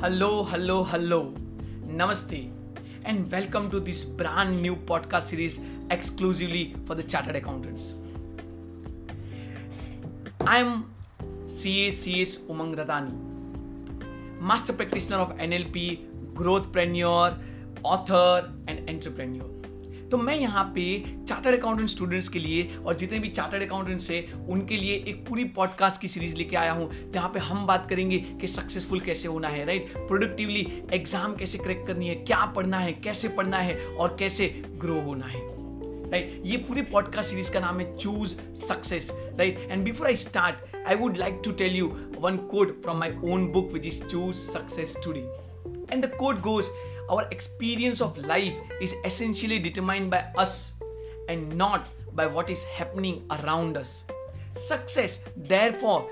Hello, hello, hello. Namaste. And welcome to this brand new podcast series exclusively for the chartered accountants. I am CACS Umang Radani, master practitioner of NLP, growthpreneur, author, and entrepreneur. तो मैं यहाँ पे chartered accountant students के लिए और जितने भी chartered accountants हैं, उनके लिए एक पूरी पॉडकास्ट की सीरीज़ लेके आया हूँ, जहाँ पे हम बात करेंगे कि सक्सेसफुल कैसे होना है राइट प्रोडक्टिवली एग्ज़ाम कैसे क्रैक करनी है, क्या पढ़ना है, कैसे पढ़ना है और कैसे ग्रो होना है राइट ये पूरी पॉडकास्ट सीरीज़ का नाम है choose success right and before I start I would like to tell you one code from my own book which is choose success today and the code goes our experience of life is essentially determined by us and not by what is happening around us. Success, therefore,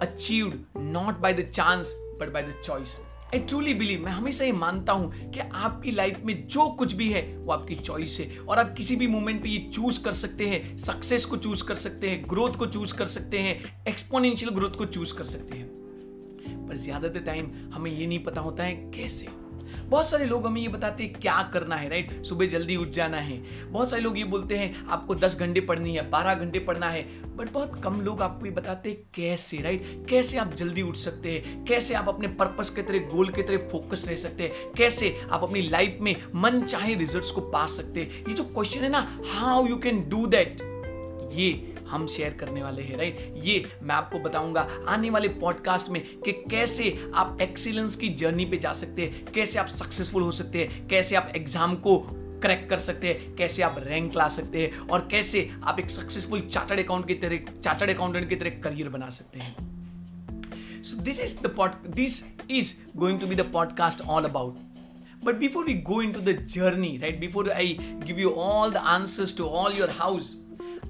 achieved not by the chance but by the choice. I truly believe मैं हमेशा ये मानता हूँ कि आपकी life में जो कुछ भी है वो आपकी चॉइस है और आप किसी भी मोमेंट पे ये चूज़ कर सकते हैं सक्सेस को चूज़ कर सकते हैं ग्रोथ को चूज़ कर सकते हैं एक्सपोनेंशियल ग्रोथ को चूज़ कर सकते हैं पर ज़्यादातर टाइम हमें ये नहीं पता होता है कैसे बहुत सारे लोग हमें ये बताते हैं क्या करना है राइट सुबह जल्दी उठ जाना है। बहुत सारे लोग ये बोलते हैं, आपको दस घंटे पढ़नी है, बारह घंटे पढ़ना है। बट बहुत कम लोग आपको ये बताते हैं कैसे राइट कैसे आप जल्दी उठ सकते हैं? कैसे आप अपने पर्पस के तरह गोल के तरह फोकस रह सकते हैं? कैसे आप अपनी लाइफ में मन चाहे रिज़ल्ट को पा सकते हैं? ये जो क्वेश्चन है ना how you can do that ये हम शेयर करने वाले हैं राइट ये मैं आपको बताऊँगा आने वाले पॉडकास्ट में कि कैसे आप एक्सीलेंस की जर्नी पे जा सकते हैं, कैसे आप सक्सेसफुल हो सकते हैं, कैसे आप एग्ज़ाम को क्रैक कर सकते हैं, कैसे आप रैंक ला सकते हैं और कैसे आप एक सक्सेसफुल चार्टर्ड अकाउंट की तरह चार्टर्ड अकाउंटेंट की तरह करियर बना सकते हैं। So this is the pod, this is going to be the podcast all about. But before we go into the journey, right? Before i give you all the answers to all your house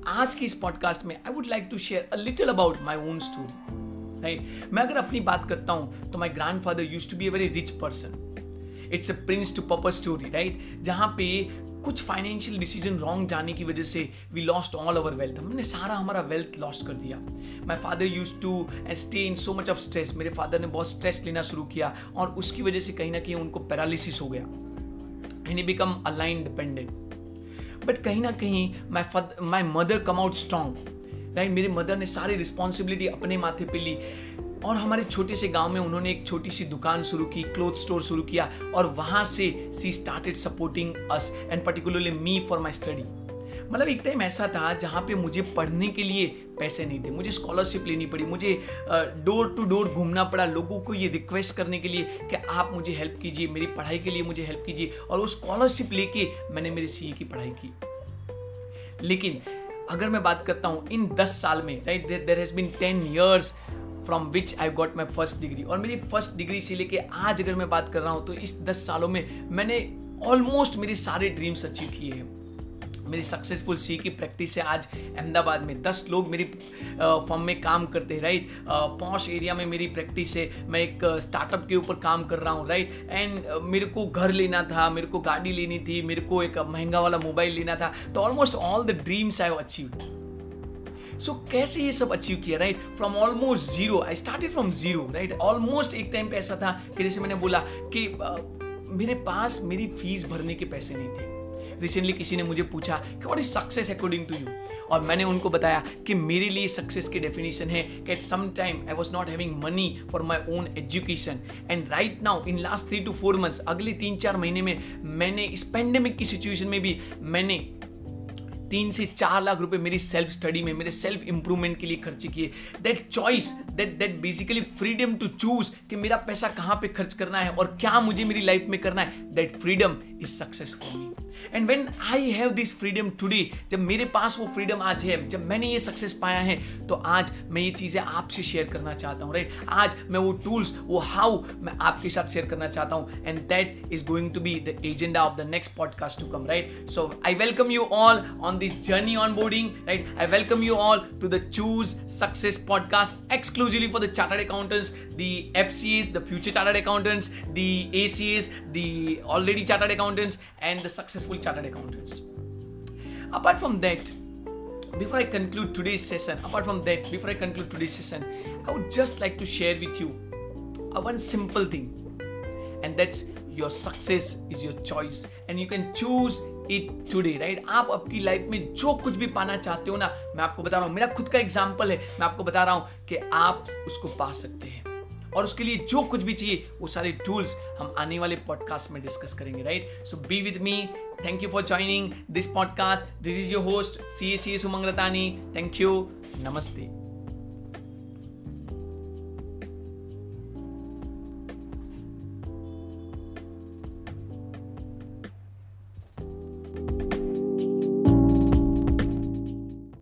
आज की इस podcast में I would like to share a little about my own story right मैं अगर अपनी बात करता हूँ तो my grandfather used to be a very rich person it's a prince to pauper story right जहाँ पे कुछ फाइनेंशियल डिसीज़न रॉन्ग जाने की वजह से we lost all over wealth हमने सारा हमारा वेल्थ लॉस्ट कर दिया. My father used to stay in so much of stress मेरे फादर ने बहुत स्ट्रेस लेना शुरू किया और उसकी वजह से कहीं ना कहीं उनको पैरालिसिस हो गया. And become alone dependent but कहीं ना कहीं my my mother come out strong right मेरे मदर ने सारी रिस्पॉन्सिबिलिटी अपने माथे पे ली। और हमारे छोटे से गाँव में उन्होंने एक छोटी सी दुकान शुरू की क्लोथ स्टोर शुरू किया। और वहाँ से she started supporting us and particularly me for my study मतलब एक टाइम ऐसा था जहाँ पे मुझे पढ़ने के लिए पैसे नहीं थे, मुझे स्कॉलरशिप लेनी पड़ी, मुझे डोर टू डोर घूमना पड़ा लोगों को ये रिक्वेस्ट करने के लिए कि आप मुझे हेल्प कीजिए, मेरी पढ़ाई के लिए मुझे हेल्प कीजिए और वो स्कॉलरशिप लेके मैंने मेरे सी की पढ़ाई की। लेकिन अगर मैं बात करता हूँ, इन दस साल में right there has been ten years from which I got my first degree और मेरी फ़र्स्ट डिग्री से लेके आज अगर मैं बात कर रहा हूँ तो इस दस सालों में मैंने ऑलमोस्ट मेरे सारे ड्रीम्स अचीव किए हैं। मेरी सक्सेसफुल सी की प्रैक्टिस से आज अहमदाबाद में। दस लोग मेरी फॉर्म में काम करते हैं राइट पॉश एरिया में मेरी प्रैक्टिस है। मैं एक स्टार्टअप के ऊपर काम कर रहा हूँ राइट एंड मेरे को घर लेना था मेरे को गाड़ी लेनी थी मेरे को एक महँगा वाला मोबाइल लेना था। तो almost all the dreams I achieve so so, कैसे ये सब अचीव किया right from almost zero I started from zero right almost एक टाइम पे ऐसा था कि जैसे मैंने बोला कि मेरे पास मेरी फ़ीस भरने के पैसे नहीं थे। रिसेंटली किसी ने मुझे पूछा कि what is success according to you और मैंने उनको बताया कि मेरे लिए सक्सेस की डेफिनेशन है कि at some time I was not having money for my own education and right now in last three to four months अगले तीन चार महीने में मैंने इस पेंडेमिक की सिचुएशन में भी मैंने तीन से चार लाख रुपए मेरी सेल्फ स्टडी में, मेरे सेल्फ इंप्रूवमेंट के लिए खर्च किए। That choice that that basically freedom to choose कि मेरा पैसा कहाँ पे खर्च करना है और क्या मुझे मेरी लाइफ में करना है that freedom is successful and when I have this freedom today जब मेरे पास वो फ्रीडम आज है जब मैंने ये सक्सेस पाया है तो आज मैं ये चीज़ें आपसे शेयर करना चाहता हूँ राइट आज मैं वो टूल्स वो हाउ मैं आपके साथ शेयर करना चाहता हूँ and that is going to be the agenda of the next podcast to come right so I welcome you all on this journey onboarding right I welcome you all to the choose success podcast exclusively for the chartered accountants the FCAs, the future chartered accountants, the ACAs, the already chartered accountants, and the successful successful chartered accountants. Apart from that, before I conclude today's session, apart from that, before I conclude today's session, I would just like to share with you a one simple thing. And that's your success is your choice and you can choose it today right आप आपकी life में जो कुछ भी पाना चाहते हो ना मैं आपको बता रहा हूँ मेरा खुद का एग्ज़ाम्पल है मैं आपको बता रहा हूँ कि आप उसको पा सकते हैं और उसके लिए जो कुछ भी चाहिए, वो सारे टूल्स हम आने वाले पॉडकास्ट में डिस्कस करेंगे right so be with me thank you for joining this podcast this is your host C A C S thank you नमस्ते